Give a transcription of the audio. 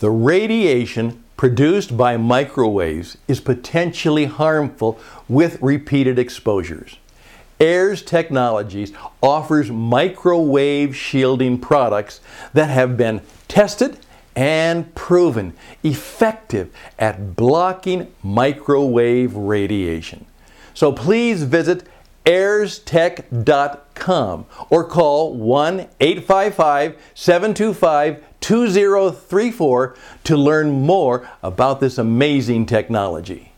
The radiation produced by microwaves is potentially harmful with repeated exposures. Aires Technologies offers microwave shielding products that have been tested and proven effective at blocking microwave radiation. So please visit airestech.com or call 1 855 725 2034 to learn more about this amazing technology.